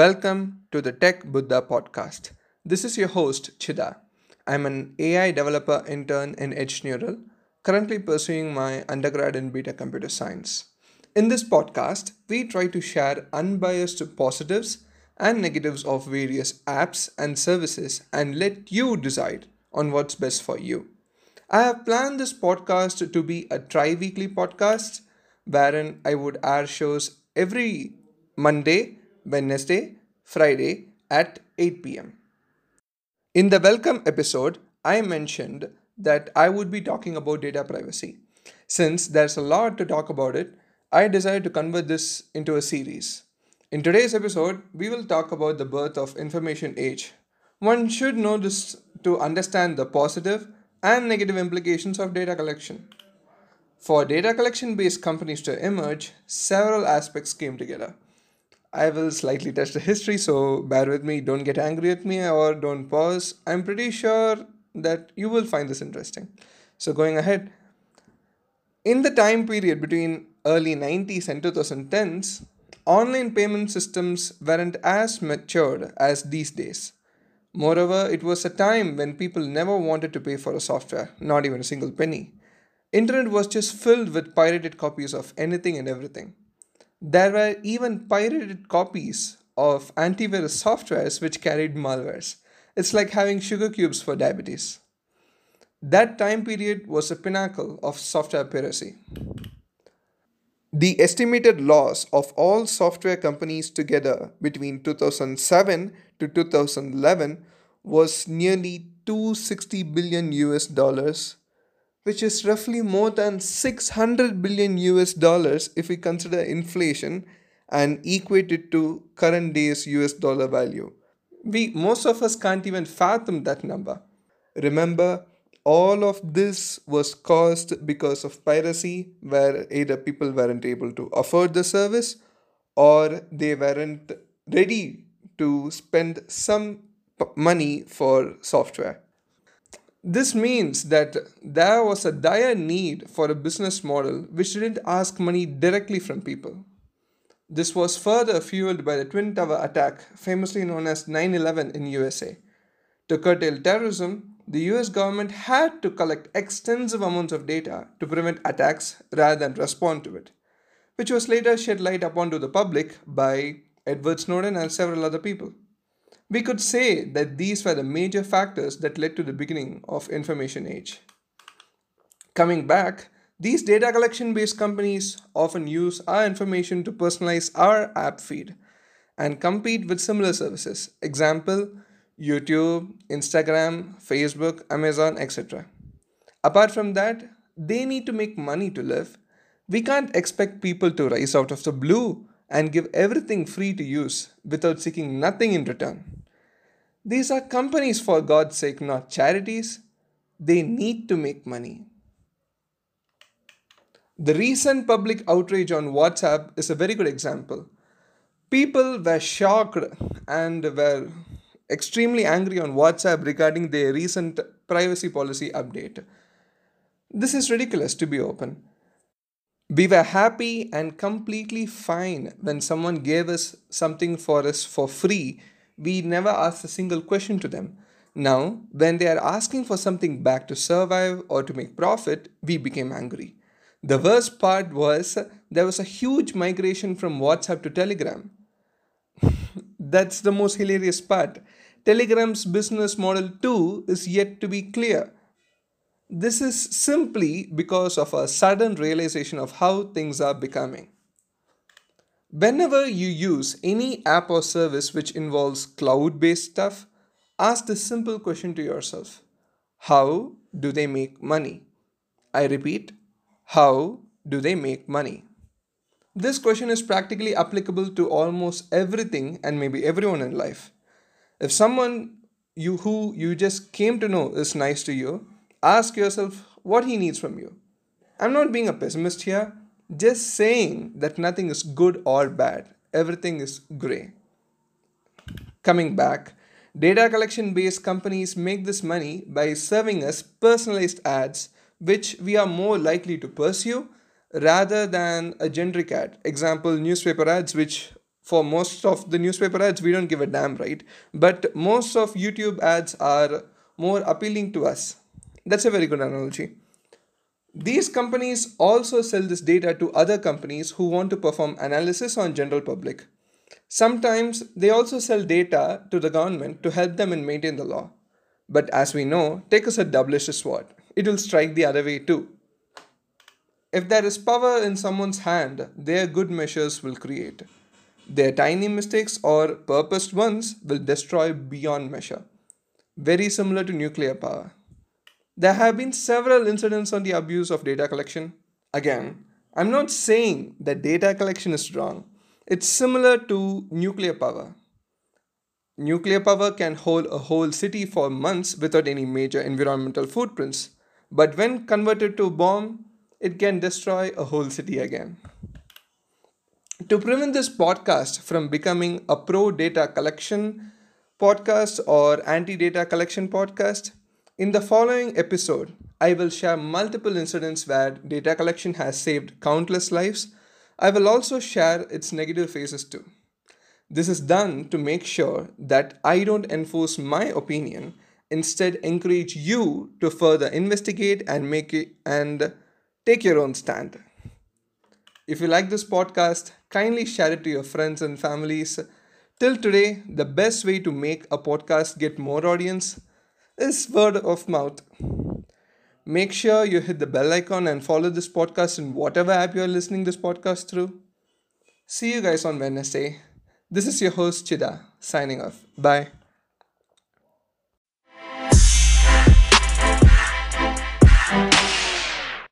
Welcome to the Tech Buddha podcast. This is your host, Chida. I'm an AI developer intern in Edge Neural, currently pursuing my undergrad in B.Tech computer science. In this podcast, we try to share unbiased positives and negatives of various apps and services and let you decide on what's best for you. I have planned this podcast to be a tri weekly podcast wherein I would air shows every Monday, Wednesday, Friday at 8 pm. In the welcome episode, I mentioned that I would be talking about data privacy. Since there's a lot to talk about it, I decided to convert this into a series. In today's episode, we will talk about the birth of information age. One should know this to understand the positive and negative implications of data collection. For data collection based companies to emerge, several aspects came together. I will slightly touch the history, so bear with me, don't get angry at me or don't pause. I'm pretty sure that you will find this interesting. So, going ahead, in the time period between early 90s and 2010s, online payment systems weren't as matured as these days. Moreover, it was a time when people never wanted to pay for a software, not even a single penny. Internet was just filled with pirated copies of anything and everything. There were even pirated copies of antivirus softwares which carried malwares. It's like having sugar cubes for diabetes. That time period was a pinnacle of software piracy. The estimated loss of all software companies together between 2007 to 2011 was nearly 260 billion US dollars, which is roughly more than 600 billion US dollars if we consider inflation and equate it to current day's US dollar value. We most of us can't even fathom that number. Remember, all of this was caused because of piracy, where either people weren't able to afford the service or they weren't ready to spend some money for software. This means that there was a dire need for a business model which didn't ask money directly from people. This was further fueled by the Twin Tower attack, famously known as 9 11 in USA. To curtail terrorism, the US government had to collect extensive amounts of data to prevent attacks rather than respond to it, which was later shed light upon to the public by Edward Snowden and several other people. We could say that these were the major factors that led to the beginning of information age. Coming back, these data collection based companies often use our information to personalize our app feed and compete with similar services. Example, YouTube, Instagram, Facebook, Amazon, etc. Apart from that, they need to make money to live. We can't expect people to rise out of the blue and give everything free to use without seeking nothing in return. These are companies, for God's sake, not charities. They need to make money. The recent public outrage on WhatsApp is a very good example. People were shocked and were extremely angry on WhatsApp regarding their recent privacy policy update. This is ridiculous, to be open. We were happy and completely fine when someone gave us something for us for free. We never asked a single question to them. Now, when they are asking for something back to survive or to make profit, we became angry. The worst part was there was a huge migration from WhatsApp to Telegram. That's the most hilarious part. Telegram's business model too is yet to be clear. This is simply because of a sudden realization of how things are becoming. Whenever you use any app or service which involves cloud based stuff, ask this simple question to yourself How do they make money? I repeat, how do they make money? This question is practically applicable to almost everything and maybe everyone in life. If someone you who you just came to know is nice to you, ask yourself what he needs from you. I'm not being a pessimist here, just saying that nothing is good or bad. Everything is gray. Coming back, data collection based companies make this money by serving us personalized ads which we are more likely to pursue rather than a generic ad. Example, newspaper ads which For most of the newspaper ads, we don't give a damn, right? But most of YouTube ads are more appealing to us. That's a very good analogy. These companies also sell this data to other companies who want to perform analysis on general public. Sometimes they also sell data to the government to help them in maintain the law. But as we know, take us a double-edged sword. It will strike the other way too. If there is power in someone's hand, their good measures will create. Their tiny mistakes or purposed ones will destroy beyond measure. Very similar to nuclear power. There have been several incidents on the abuse of data collection. Again, I'm not saying that data collection is wrong. It's similar to nuclear power. Nuclear power can hold a whole city for months without any major environmental footprints, but when converted to a bomb, it can destroy a whole city again. To prevent this podcast from becoming a pro data collection podcast or anti data collection podcast, in the following episode, I will share multiple incidents where data collection has saved countless lives. I will also share its negative phases too. This is done to make sure that I don't enforce my opinion, instead encourage you to further investigate and make it and take your own stand. If you like this podcast, kindly share it to your friends and families. Till today, the best way to make a podcast get more audience is word of mouth. Make sure you hit the bell icon and follow this podcast in whatever app you're listening this podcast through. See you guys on Wednesday. This is your host Chida signing off. Bye.